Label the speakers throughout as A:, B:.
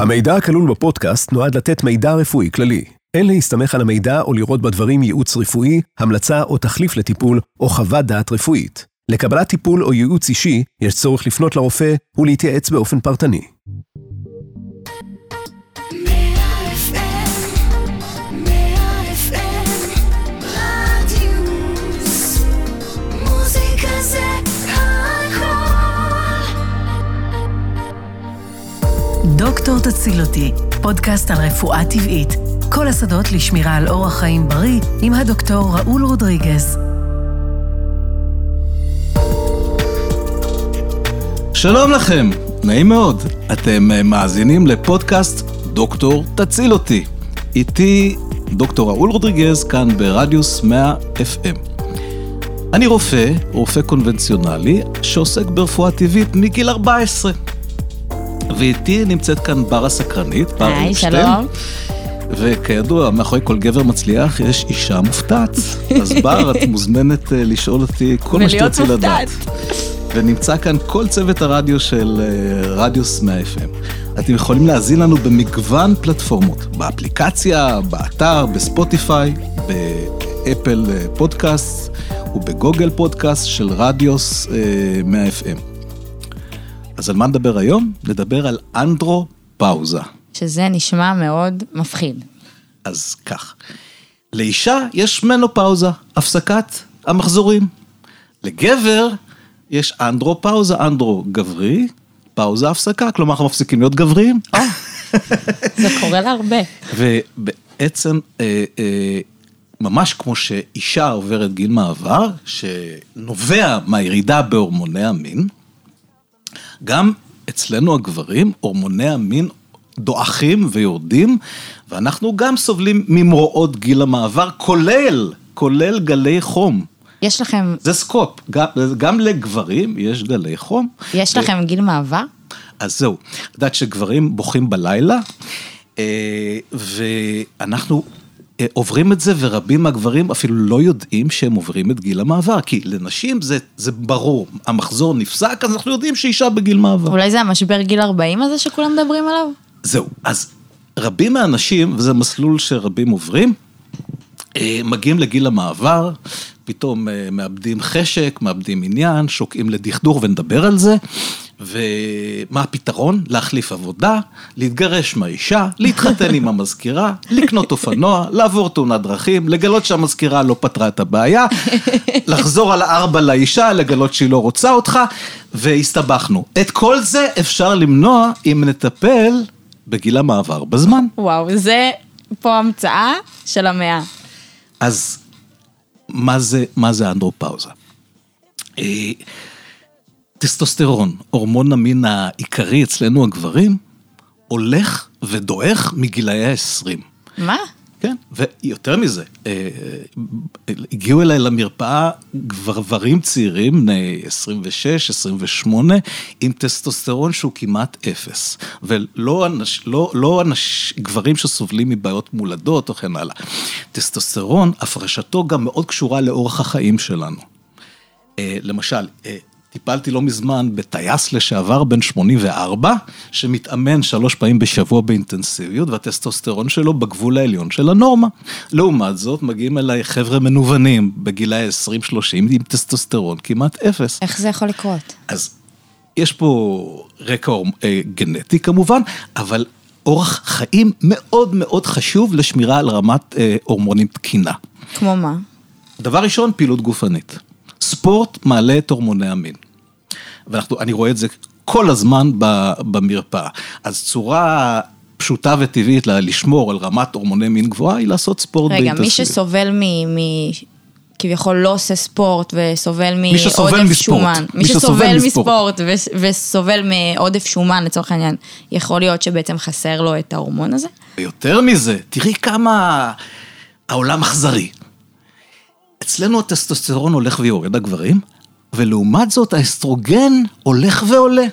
A: המידע הכלול בפודקאסט נועד לתת מידע רפואי כללי. אין להסתמך על המידע או לראות בדברים ייעוץ רפואי, המלצה או תחליף לטיפול, או חוות דעת רפואית. לקבלת טיפול או ייעוץ אישי, יש צורך לפנות לרופא ולהתייעץ באופן פרטני.
B: דוקטור תציל אותי, פודקאסט על רפואה טבעית. כל השדות לשמירה על אורח חיים בריא עם הדוקטור ראול רודריגז.
C: שלום לכם, נעים מאוד. אתם אה, מאזינים לפודקאסט דוקטור תציל אותי. איתי דוקטור ראול רודריגז כאן ברדיוס 100 FM. אני רופא, רופא קונבנציונלי, שעוסק ברפואה טבעית מגיל 14. ואיתי נמצאת כאן בר הסקרנית, בר
D: היי. שלום.
C: וכידוע, מאחורי כל גבר מצליח יש אישה מופתעת. אז בר, את מוזמנת אה, לשאול אותי כל מה שתרצי לדעת. ונמצא כאן כל צוות הרדיו של אה, רדיוס 100 FM. אתם יכולים להאזין לנו במגוון פלטפורמות, באפליקציה, באתר, בספוטיפיי, באפל אה, פודקאסט ובגוגל פודקאסט של רדיוס אה, 100 FM. אז על מה נדבר היום? נדבר על אנדרו פאוזה.
D: שזה נשמע מאוד מפחיד.
C: אז כך, לאישה יש מנופאוזה, הפסקת המחזורים. לגבר יש אנדרו-פאוזה, אנדרו גברי, פאוזה הפסקה, כלומר אנחנו מפסיקים להיות גבריים.
D: זה קורה לה הרבה.
C: ובעצם, אה, אה, ממש כמו שאישה עוברת גיל מעבר, שנובע מהירידה בהורמוני המין, גם אצלנו הגברים, הורמוני המין דועכים ויורדים, ואנחנו גם סובלים ממרואות גיל המעבר, כולל, כולל גלי חום.
D: יש לכם,
C: זה סקופ, גם, גם לגברים יש גלי חום.
D: יש
C: ו-
D: לכם גיל מעבר?
C: אז זהו, את יודעת שגברים בוכים בלילה, אה, ואנחנו עוברים את זה, ורבים מהגברים אפילו לא יודעים שהם עוברים את גיל המעבר, כי לנשים זה, זה ברור, המחזור נפסק, אז אנחנו יודעים שאישה בגיל מעבר.
D: אולי זה המשבר גיל 40 הזה שכולם מדברים עליו?
C: זהו, אז רבים מהאנשים, וזה מסלול שרבים עוברים, אה, מגיעים לגיל המעבר, פתאום אה, מאבדים חשק, מאבדים עניין, שוקעים לדכדוך ונדבר על זה. ומה הפתרון? להחליף עבודה, להתגרש מהאישה, להתחתן עם המזכירה, לקנות אופנוע, לעבור תאונת דרכים, לגלות שהמזכירה לא פתרה את הבעיה, לחזור על הארבע לאישה, לגלות שהיא לא רוצה אותך, והסתבכנו. את כל זה אפשר למנוע אם נטפל בגיל המעבר בזמן.
D: וואו, זה פה המצאה של המאה.
C: אז מה זה, מה זה אנדרופאוזה? טסטוסטרון, הורמון המין העיקרי אצלנו הגברים, הולך ודועך מגילאי ה-20.
D: מה?
C: כן, ויותר מזה, אה, הגיעו אליי למרפאה גברים צעירים, בני 26, 28, עם טסטוסטרון שהוא כמעט אפס. ולא אנש, לא, לא אנש, גברים שסובלים מבעיות מולדות או כן הלאה. טסטוסטרון, הפרשתו גם מאוד קשורה לאורח החיים שלנו. אה, למשל, אה, טיפלתי לא מזמן בטייס לשעבר בן 84, שמתאמן שלוש פעמים בשבוע באינטנסיביות, והטסטוסטרון שלו בגבול העליון של הנורמה. לעומת זאת, מגיעים אליי חבר'ה מנוונים בגילאי 20-30 עם טסטוסטרון כמעט אפס.
D: איך זה יכול לקרות?
C: אז יש פה רקע אה, גנטי כמובן, אבל אורח חיים מאוד מאוד חשוב לשמירה על רמת אה, הורמונים תקינה.
D: כמו מה?
C: דבר ראשון, פעילות גופנית. ספורט מעלה את הורמוני המין. ואני רואה את זה כל הזמן במרפאה. אז צורה פשוטה וטבעית לשמור על רמת הורמוני מין גבוהה היא לעשות ספורט
D: רגע, מי. שסובל מ... מ... כביכול לא עושה ספורט וסובל
C: מי שסובל
D: מעודף
C: מספורט.
D: שומן.
C: מי שסובל מספורט.
D: וסובל מעודף שומן לצורך העניין, יכול להיות שבעצם חסר לו את ההורמון הזה?
C: ויותר מזה, תראי כמה העולם אכזרי. אצלנו הטסטוסטרון הולך ויורד, הגברים, ולעומת זאת האסטרוגן הולך ועולה.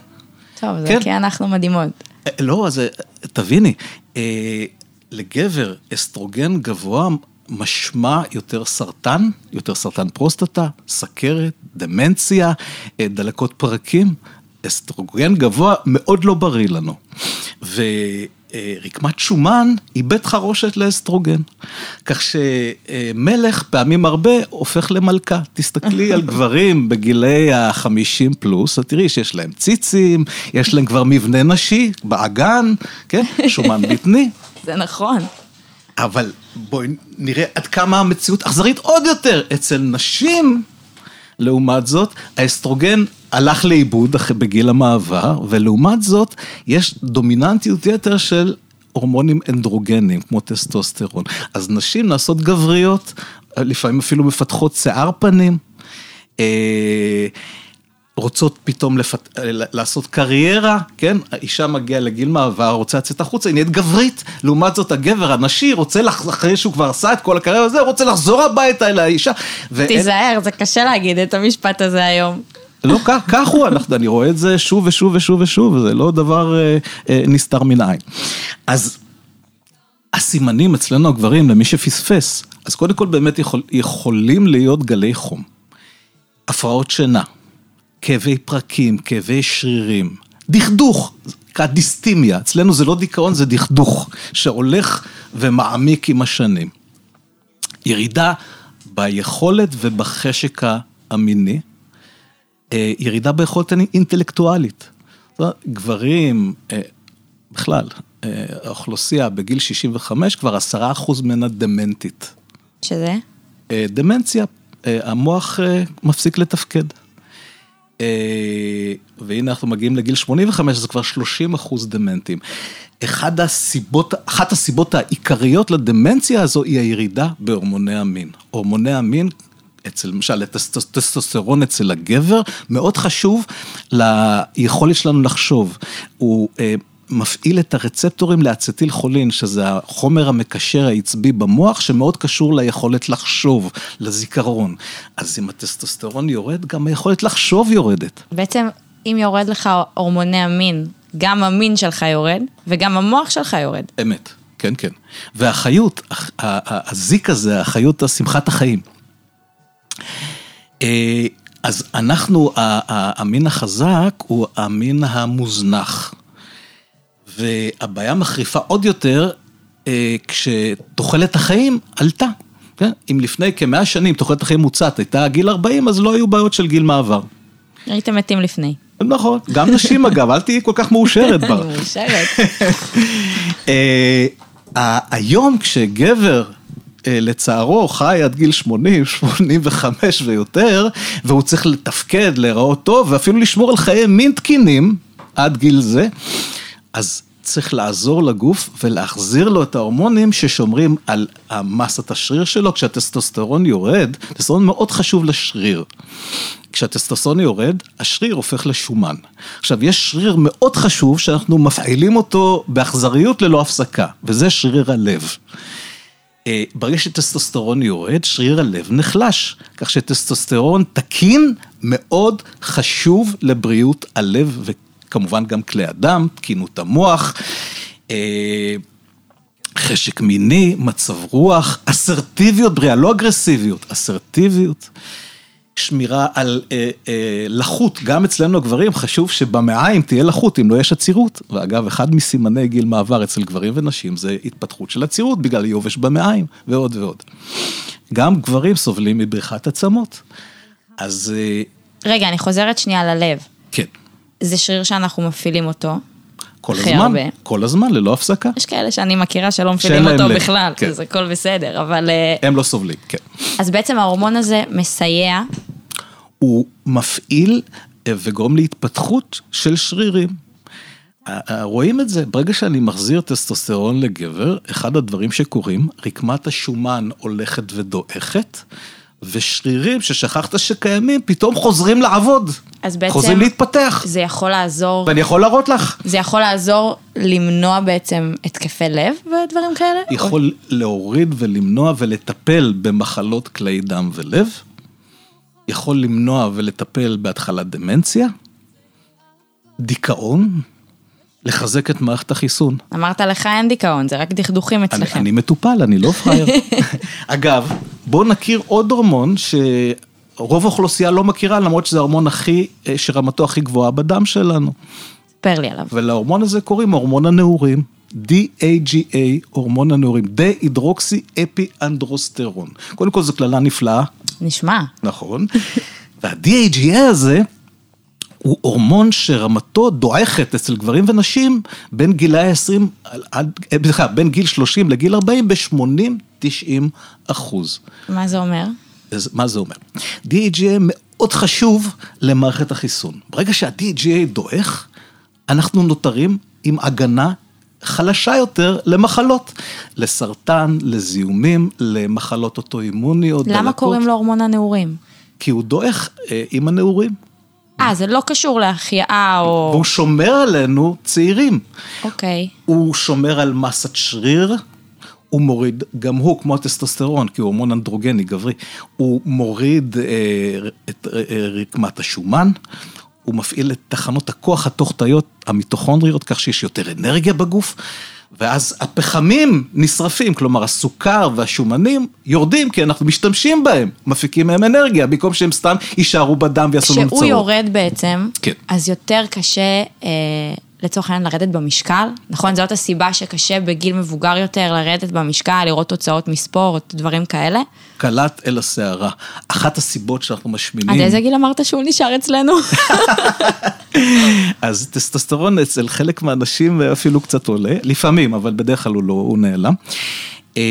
D: טוב, זה
C: כן.
D: כי אנחנו מדהימות.
C: אה, לא, אז אה, תביני, אה, לגבר אסטרוגן גבוה משמע יותר סרטן, יותר סרטן פרוסטטה, סכרת, דמנציה, דלקות פרקים. אסטרוגן גבוה מאוד לא בריא לנו. ורקמת שומן היא בית חרושת לאסטרוגן. כך שמלך פעמים הרבה הופך למלכה. תסתכלי על גברים בגילי החמישים פלוס, את תראי שיש להם ציצים, יש להם כבר מבנה נשי, באגן, כן? שומן בטני.
D: זה נכון.
C: אבל בואי נראה עד כמה המציאות אכזרית עוד יותר. אצל נשים, לעומת זאת, האסטרוגן הלך לאיבוד בגיל המעבר, ולעומת זאת, יש דומיננטיות יתר של הורמונים אנדרוגנים, כמו טסטוסטרון. אז נשים נעשות גבריות, לפעמים אפילו מפתחות שיער פנים. אה, רוצות פתאום לפת... לעשות קריירה, כן? האישה מגיעה לגיל מעבר, רוצה לצאת החוצה, היא נהיית גברית. לעומת זאת, הגבר הנשי רוצה, לח... אחרי שהוא כבר עשה את כל הקריירה הזה, רוצה לחזור הביתה אל האישה.
D: ואין... תיזהר, זה קשה להגיד את המשפט הזה היום.
C: לא, כך, כך הוא, אנחנו, אני רואה את זה שוב ושוב ושוב ושוב, זה לא דבר אה, אה, נסתר מן העין. אז הסימנים אצלנו הגברים, למי שפספס, אז קודם כל באמת יכול, יכולים להיות גלי חום. הפרעות שינה, כאבי פרקים, כאבי שרירים, דכדוך, דיסטימיה, אצלנו זה לא דיכאון, זה דכדוך, שהולך ומעמיק עם השנים. ירידה ביכולת ובחשק המיני, ירידה ביכולת אינטלקטואלית. גברים, אה, בכלל, אה, האוכלוסייה בגיל 65 כבר עשרה אחוז ממנה דמנטית.
D: שזה?
C: דמנציה, המוח מפסיק לתפקד. והנה אנחנו מגיעים לגיל 85, זה כבר 30 אחוז דמנטים. אחד הסיבות, אחת הסיבות העיקריות לדמנציה הזו היא הירידה בהורמוני המין. הורמוני המין אצל, למשל, טסטוסטרון אצל הגבר, מאוד חשוב ליכולת שלנו לחשוב. הוא אה, מפעיל את הרצפטורים לאצטיל חולין, שזה החומר המקשר העצבי במוח, שמאוד קשור ליכולת לחשוב, לזיכרון. אז אם הטסטוסטרון יורד, גם היכולת לחשוב יורדת.
D: בעצם, אם יורד לך הורמוני המין, גם המין שלך יורד, וגם המוח שלך יורד.
C: אמת, כן, כן. והחיות, הזיק הזה, החיות, שמחת החיים. אה, אז אנחנו, המין החזק הוא המין המוזנח. והבעיה מחריפה עוד יותר אה, כשתוחלת החיים עלתה. כן? אם לפני כמאה שנים תוחלת החיים מוצעת הייתה גיל 40, אז לא היו בעיות של גיל מעבר.
D: הייתם מתים לפני.
C: נכון, גם נשים אגב, אל תהיי כל כך מאושרת בה.
D: מאושרת.
C: אה, היום כשגבר לצערו חי עד גיל 80, 85 ויותר, והוא צריך לתפקד, להיראות טוב, ואפילו לשמור על חיי מין תקינים עד גיל זה, אז צריך לעזור לגוף ולהחזיר לו את ההורמונים ששומרים על המסת השריר שלו, כשהטסטוסטרון יורד, טסטוסטרון מאוד חשוב לשריר. כשהטסטוסטרון יורד, השריר הופך לשומן. עכשיו, יש שריר מאוד חשוב שאנחנו מפעילים אותו באכזריות ללא הפסקה, וזה שריר הלב. אה, ברגע שטסטוסטרון יורד, שריר הלב נחלש, כך שטסטוסטרון תקין מאוד חשוב לבריאות הלב וכמובן גם כלי הדם, תקינות המוח. אה, חשק מיני, מצב רוח, אסרטיביות בריאה, לא אגרסיביות, אסרטיביות. שמירה על אה, אה, לחות, גם אצלנו הגברים חשוב שבמעיים תהיה לחות, אם לא יש עצירות. ואגב, אחד מסימני גיל מעבר אצל גברים ונשים זה התפתחות של עצירות בגלל יובש במעיים, ועוד ועוד. גם גברים סובלים מבריחת עצמות. אז... אה,
D: רגע, אני חוזרת שנייה ללב.
C: כן.
D: זה שריר שאנחנו מפעילים אותו.
C: כל הזמן, הרבה. כל הזמן, ללא הפסקה.
D: יש כאלה שאני מכירה שלא מפעילים אותו לב. בכלל, כן. זה הכל בסדר, אבל... אה,
C: הם לא סובלים, כן.
D: אז בעצם ההורמון הזה מסייע
C: הוא מפעיל אה, וגורם להתפתחות של שרירים. רואים את זה, ברגע שאני מחזיר טסטוסטרון לגבר, אחד הדברים שקורים, רקמת השומן הולכת ודועכת, ושרירים ששכחת שקיימים, פתאום חוזרים לעבוד.
D: אז בעצם...
C: חוזרים להתפתח.
D: זה יכול לעזור...
C: ואני יכול להראות לך.
D: זה יכול לעזור למנוע בעצם התקפי לב ודברים כאלה?
C: יכול או... להוריד ולמנוע ולטפל במחלות כלי דם ולב. יכול למנוע ולטפל בהתחלת דמנציה, דיכאון, לחזק את מערכת החיסון.
D: אמרת לך אין דיכאון, זה רק דכדוכים אצלכם.
C: אני, אני מטופל, אני לא פראייר. אגב, בואו נכיר עוד הורמון רוב האוכלוסייה לא מכירה, למרות שזה ההורמון הכי, אה, שרמתו הכי גבוהה בדם שלנו.
D: ספר לי עליו.
C: ולהורמון הזה קוראים הורמון הנעורים. DAGA, הורמון הנעורים, דה-הידרוקסי אפי אנדרוסטרון. קודם כל זו קללה נפלאה,
D: נשמע.
C: נכון. וה-DAGA הזה הוא הורמון שרמתו דועכת אצל גברים ונשים בין גילאי 20, עד, אה, סליחה, בין גיל 30 לגיל 40 ב-80-90 אחוז.
D: מה זה אומר?
C: אז מה זה אומר? DHA מאוד חשוב למערכת החיסון. ברגע שה-DHA דועך, אנחנו נותרים עם הגנה חלשה יותר למחלות, לסרטן, לזיהומים, למחלות אוטואימוניות,
D: למה
C: דלקות.
D: קוראים לו הורמון הנעורים?
C: כי הוא דועך אה, עם הנעורים,
D: אה, זה לא קשור להחייאה או...
C: והוא שומר עלינו צעירים.
D: אוקיי.
C: הוא שומר על מסת שריר, הוא מוריד, גם הוא כמו הטסטוסטרון, כי הוא הורמון אנדרוגני גברי, הוא מוריד אה, את אה, אה, רקמת השומן, הוא מפעיל את תחנות הכוח התוך-תאיות המיטוכונדריות, כך שיש יותר אנרגיה בגוף. ואז הפחמים נשרפים, כלומר הסוכר והשומנים יורדים כי אנחנו משתמשים בהם, מפיקים מהם אנרגיה, במקום שהם סתם יישארו בדם ויעשו לנו צרות.
D: כשהוא יורד בעצם,
C: כן.
D: אז יותר קשה, אה, לצורך העניין, לרדת במשקל, נכון? זאת הסיבה שקשה בגיל מבוגר יותר לרדת במשקל, לראות תוצאות מספורט, דברים כאלה.
C: קלט אל הסערה. אחת הסיבות שאנחנו משמינים...
D: עד איזה גיל אמרת שהוא נשאר אצלנו?
C: אז טסטוסטרון אצל חלק מהאנשים אפילו קצת עולה, לפעמים, אבל בדרך כלל הוא לא, הוא נעלם. אה,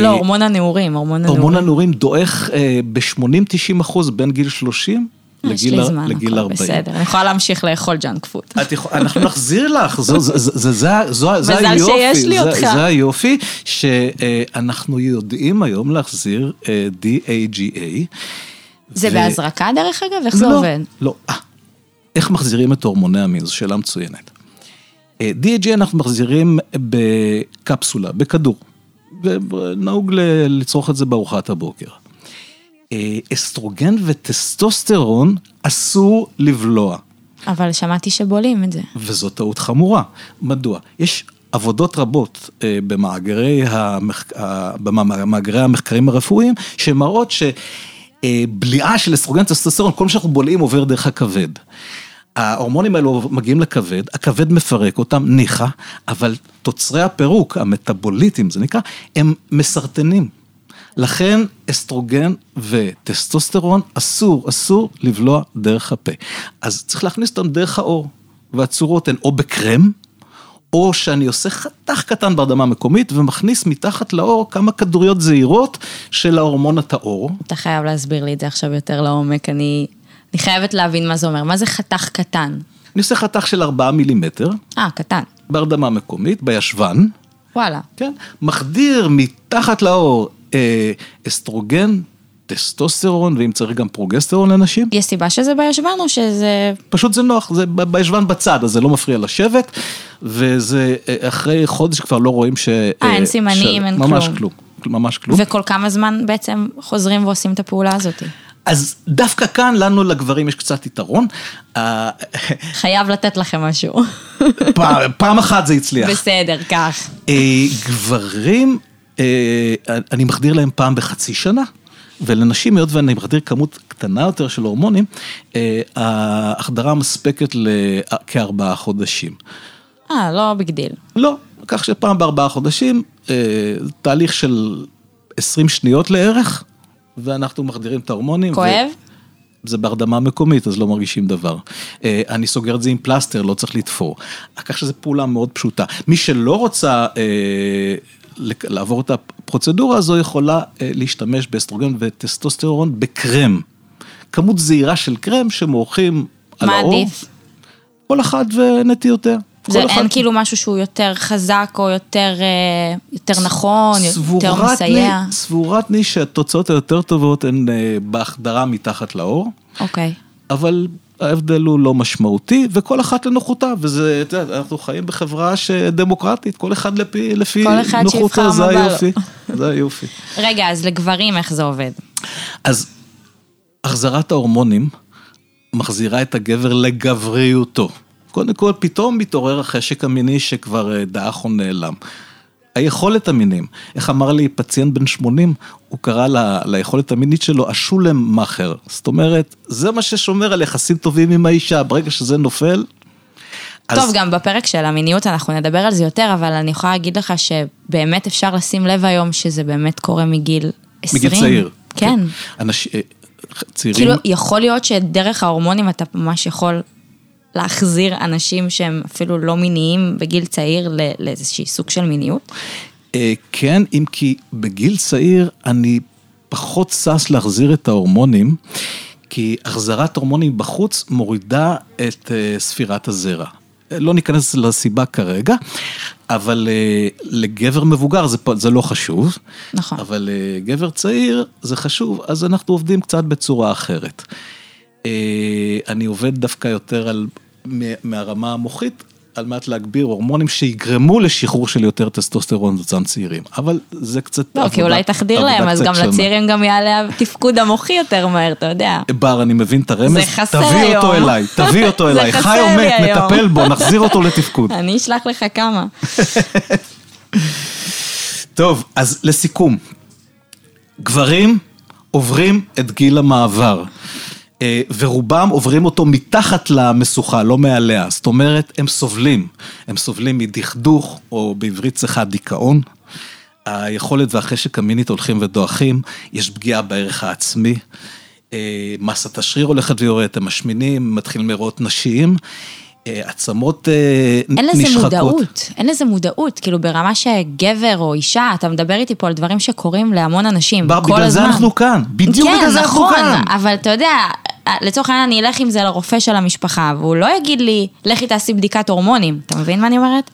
D: לא, הורמון הנעורים, הורמון הנעורים.
C: הורמון הנעורים דועך ב-80-90 אחוז בין גיל 30
D: אה, יש
C: לגיל
D: לי זמן,
C: לגיל
D: הכל
C: 40.
D: בסדר, אני יכולה להמשיך לאכול junk
C: food. יכול, אנחנו נחזיר לך, זו, זו, זו, זו, זו, זו
D: מזל
C: היופי,
D: שיש לי
C: זה,
D: אותך.
C: זה היופי, שאנחנו יודעים היום להחזיר אה, DHEA.
D: זה
C: ו-
D: בהזרקה דרך אגב? איך זה
C: לא,
D: עובד?
C: לא, אה, איך מחזירים את הורמוני המין? זו שאלה מצוינת. אה, DHEA אנחנו מחזירים בקפסולה, בכדור, ונהוג לצרוך את זה בארוחת הבוקר. אה, אסטרוגן וטסטוסטרון אסור לבלוע,
D: אבל שמעתי שבולעים את זה.
C: וזו טעות חמורה. מדוע? יש עבודות רבות אה, במאגרי, המח... ה- במאגרי המחקרים הרפואיים, שמראות שבליעה של אסטרוגן טסטוסטרון, כל מה שאנחנו בולעים עובר דרך הכבד. ההורמונים האלו מגיעים לכבד, הכבד מפרק אותם, ניחא, אבל תוצרי הפירוק, המטאבוליטים זה נקרא, הם מסרטנים. לכן אסטרוגן וטסטוסטרון אסור, אסור לבלוע דרך הפה. אז צריך להכניס אותם דרך האור, והצורות הן או בקרם, או שאני עושה חתך קטן בהרדמה מקומית ומכניס מתחת לאור כמה כדוריות זעירות של ההורמון הטהור.
D: אתה חייב להסביר לי את זה עכשיו יותר לעומק, אני, אני חייבת להבין מה זה אומר. מה זה חתך קטן?
C: אני עושה חתך של 4 מילימטר
D: אה, קטן.
C: בהרדמה מקומית, בישבן,
D: וואלה.
C: כן? מחדיר מתחת לעור אסטרוגן, טסטוסטרון, ואם צריך גם פרוגסטרון לנשים.
D: יש סיבה שזה בישבן או שזה...
C: פשוט זה נוח, זה בישבן בצד, אז זה לא מפריע לשבת, וזה אה, אחרי חודש כבר לא רואים ש...
D: אה, אין סימנים, אין
C: ממש
D: כלום.
C: כלום. ממש כלום.
D: וכל כמה זמן בעצם חוזרים ועושים את הפעולה הזאת?
C: אז דווקא כאן לנו לגברים יש קצת יתרון. אה,
D: חייב לתת לכם משהו.
C: פעם- פעם אחת זה הצליח.
D: בסדר, כך.
C: אה, גברים, אה, אני מחדיר להם פעם בחצי שנה, ולנשים, היות ואני מחדיר כמות קטנה יותר של הורמונים, אה, ההחדרה מספקת לכארבעה חודשים.
D: אה, לא big deal.
C: לא, כך שפעם בארבעה חודשים, אה, תהליך של 20 שניות לערך, ואנחנו מחדירים את ההורמונים.
D: כואב?
C: זה בהרדמה מקומית, אז לא מרגישים דבר. אה, אני סוגר את זה עם פלסטר, לא צריך לתפור. כך שזו פעולה מאוד פשוטה. מי שלא רוצה אה, לעבור את הפרוצדורה הזו, יכולה אה, להשתמש באסטרוגן וטסטוסטרון בקרם. כמות זעירה של קרם שמורחים על
D: מה
C: האור.
D: עדיף?
C: כל אחד ונטיותיה.
D: זה
C: כל אחד-
D: אין כאילו משהו שהוא יותר חזק או יותר, אה, יותר נכון, יותר מסייע.
C: לי- סבורת לי שהתוצאות היותר טובות הן אה, בהחדרה מתחת לאור.
D: אוקיי.
C: אבל ההבדל הוא לא משמעותי, וכל אחת לנוחותה, וזה, את יודעת, אנחנו חיים בחברה שדמוקרטית, כל אחד לפי, לפי
D: כל אחד
C: נוחותו, זה. היופי, זה היופי.
D: רגע, אז לגברים איך זה עובד?
C: אז החזרת ההורמונים מחזירה את הגבר לגבריותו. קודם כל, פתאום מתעורר החשק המיני שכבר אה, דעך או נעלם. היכולת המינים. איך אמר לי פציינט בן 80, הוא קרא ל, ליכולת המינית שלו השולם מאכר. זאת אומרת, זה מה ששומר על יחסים טובים עם האישה, ברגע שזה נופל...
D: טוב, אז... גם בפרק של המיניות אנחנו נדבר על זה יותר, אבל אני יכולה להגיד לך שבאמת אפשר לשים לב היום שזה באמת קורה מגיל 20.
C: מגיל צעיר.
D: כן.
C: אנש... אה, צעירים...
D: כאילו, יכול להיות שדרך ההורמונים אתה ממש יכול להחזיר אנשים שהם אפילו לא מיניים בגיל צעיר לאיזשהי סוג של מיניות?
C: אה, כן, אם כי בגיל צעיר אני פחות שש להחזיר את ההורמונים, כי החזרת הורמונים בחוץ מורידה את אה, ספירת הזרע. לא ניכנס לסיבה כרגע, אבל uh, לגבר מבוגר זה, זה לא חשוב.
D: נכון.
C: אבל לגבר צעיר זה חשוב, אז אנחנו עובדים קצת בצורה אחרת. Uh, אני עובד דווקא יותר על, מהרמה המוחית, על מנת להגביר הורמונים שיגרמו לשחרור של יותר טסטוסטרון בצד צעירים, אבל זה קצת
D: לא, עבודה, כי אולי תחדיר להם, אז גם שונה. לצעירים גם יעלה התפקוד המוחי יותר מהר, אתה יודע.
C: בר, אני מבין את הרמז,
D: זה חסר
C: תביא
D: היום.
C: אותו אליי, תביא אותו אליי, חי או מת, נטפל בו, נחזיר אותו לתפקוד.
D: אני אשלח לך כמה.
C: טוב, אז לסיכום, גברים עוברים את גיל המעבר. אה, ורובם עוברים אותו מתחת למשוכה, לא מעליה. זאת אומרת, הם סובלים. הם סובלים מדכדוך, או בעברית צריכה דיכאון. היכולת והחשק המינית הולכים ודועכים, יש פגיעה בערך העצמי. אה, מסת השריר הולכת ויורדת, הם משמינים, מתחילים לראות נשיים. אה, עצמות נשחקות.
D: אין לזה מודעות, אין לזה מודעות, כאילו ברמה שגבר או אישה, אתה מדבר איתי פה על דברים שקורים להמון אנשים,
C: בר,
D: כל
C: בגלל
D: הזמן.
C: זה אנחנו כאן, בדיוק
D: כן,
C: בגלל זה אנחנו
D: נכון,
C: כאן.
D: אבל אתה יודע, לצורך העניין אני אלך עם זה לרופא של המשפחה, והוא לא יגיד לי, לכי תעשי בדיקת הורמונים, אתה מבין מה אני אומרת?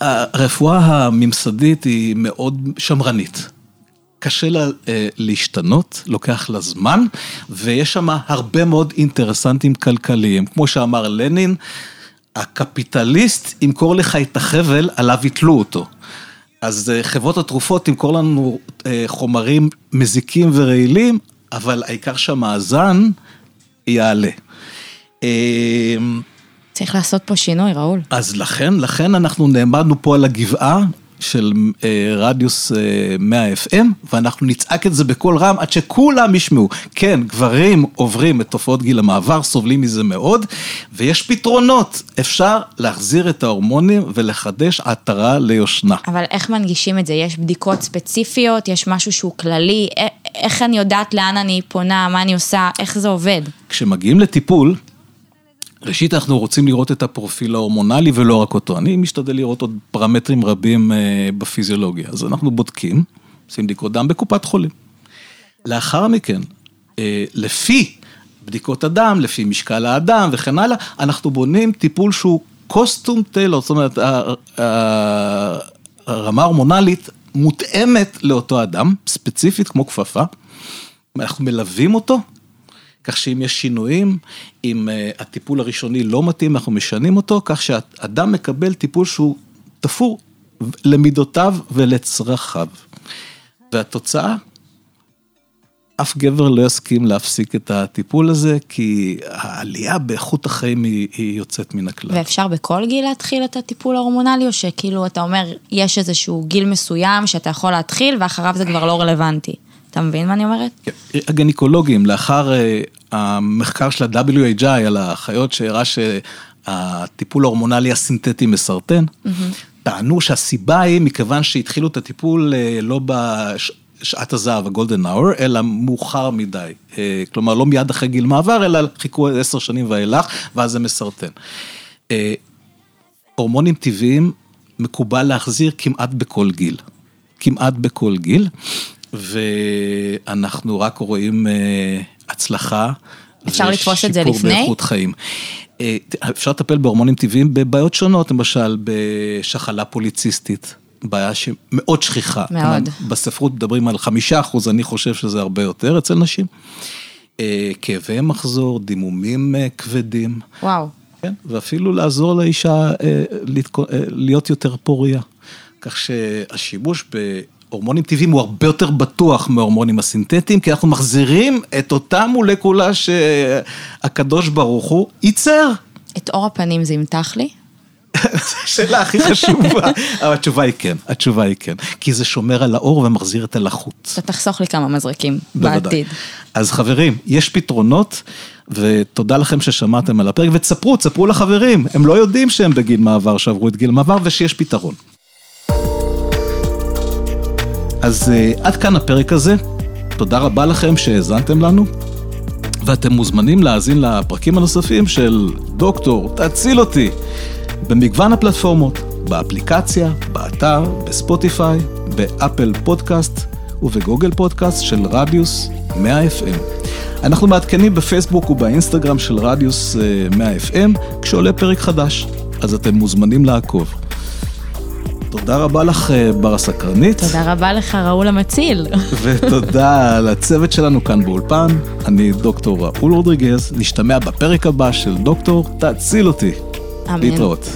C: הרפואה הממסדית היא מאוד שמרנית. קשה לה אה, להשתנות, לוקח לה זמן, ויש שם הרבה מאוד אינטרסנטים כלכליים. כמו שאמר לנין, הקפיטליסט ימכור לך את החבל, עליו יתלו אותו. אז אה, חברות התרופות תמכור לנו אה, חומרים מזיקים ורעילים, אבל העיקר שהמאזן יעלה.
D: צריך לעשות פה שינוי, ראול.
C: אז לכן, לכן אנחנו נעמדנו פה על הגבעה של אה, רדיוס אה, 100 FM, ואנחנו נצעק את זה בקול רם עד שכולם ישמעו. כן, גברים עוברים את תופעות גיל המעבר, סובלים מזה מאוד, ויש פתרונות. אפשר להחזיר את ההורמונים ולחדש עטרה ליושנה.
D: אבל איך מנגישים את זה? יש בדיקות ספציפיות? יש משהו שהוא כללי? איך אני יודעת לאן אני פונה, מה אני עושה, איך זה עובד?
C: כשמגיעים לטיפול, ראשית, אנחנו רוצים לראות את הפרופיל ההורמונלי ולא רק אותו. אני משתדל לראות עוד פרמטרים רבים בפיזיולוגיה. אז אנחנו בודקים, עושים בדיקות דם בקופת חולים. לאחר מכן, לפי בדיקות הדם, לפי משקל האדם וכן הלאה, אנחנו בונים טיפול שהוא קוסטום טיילור, זאת אומרת, הרמה ההורמונלית מותאמת לאותו אדם, ספציפית כמו כפפה. אנחנו מלווים אותו. כך שאם יש שינויים, אם uh, הטיפול הראשוני לא מתאים, אנחנו משנים אותו, כך שאדם מקבל טיפול שהוא תפור למידותיו ולצרכיו. והתוצאה, אף גבר לא יסכים להפסיק את הטיפול הזה, כי העלייה באיכות החיים היא, היא יוצאת מן הכלל.
D: ואפשר בכל גיל להתחיל את הטיפול ההורמונלי, או שכאילו אתה אומר, יש איזשהו גיל מסוים שאתה יכול להתחיל, ואחריו זה כבר לא רלוונטי. אתה מבין מה אני אומרת?
C: הגניקולוגים, לאחר המחקר של ה-WHI על החיות שהראה שהטיפול ההורמונלי הסינתטי מסרטן, mm-hmm. טענו שהסיבה היא מכיוון שהתחילו את הטיפול לא בשעת הזהב, הגולדן האור, אלא מאוחר מדי. כלומר, לא מיד אחרי גיל מעבר, אלא חיכו עשר שנים ואילך, ואז זה מסרטן. הורמונים טבעיים מקובל להחזיר כמעט בכל גיל. כמעט בכל גיל. ואנחנו רק רואים הצלחה.
D: אפשר לתפוס את זה לפני?
C: ושיפור באיכות חיים. אפשר לטפל בהורמונים טבעיים בבעיות שונות, למשל בשחלה פוליציסטית, בעיה שמאוד שכיחה.
D: מאוד.
C: בספרות מדברים על חמישה אחוז, אני חושב שזה הרבה יותר אצל נשים. כאבי מחזור, דימומים כבדים.
D: וואו.
C: כן, ואפילו לעזור לאישה להיות יותר פוריה. כך שהשימוש ב... הורמונים טבעיים הוא הרבה יותר בטוח מההורמונים הסינתטיים, כי אנחנו מחזירים את אותה מולקולה שהקדוש ברוך הוא ייצר.
D: את אור הפנים זה ימתח לי?
C: השאלה הכי חשובה, אבל התשובה היא כן, התשובה היא כן, כי זה שומר על האור ומחזיר את הלחות.
D: אתה תחסוך לי כמה מזרקים. בעתיד.
C: אז חברים, יש פתרונות, ותודה לכם ששמעתם על הפרק, ותספרו, תספרו לחברים, הם לא יודעים שהם בגיל מעבר, שעברו את גיל מעבר, ושיש פתרון. אז uh, עד כאן הפרק הזה, תודה רבה לכם שהאזנתם לנו, ואתם מוזמנים להאזין לפרקים הנוספים של דוקטור, תציל אותי, במגוון הפלטפורמות, באפליקציה, באתר, בספוטיפיי, באפל פודקאסט ובגוגל פודקאסט של רדיוס 100 FM. אנחנו מעדכנים בפייסבוק ובאינסטגרם של רדיוס 100 אה, FM כשעולה פרק חדש, אז אתם מוזמנים לעקוב. תודה רבה לך, אה, בר הסקרנית.
D: תודה רבה לך, ראול המציל.
C: ותודה לצוות שלנו כאן באולפן. אני דוקטור ראול רודריגז, נשתמע בפרק הבא של דוקטור, תציל אותי.
D: אמן.
C: להתראות.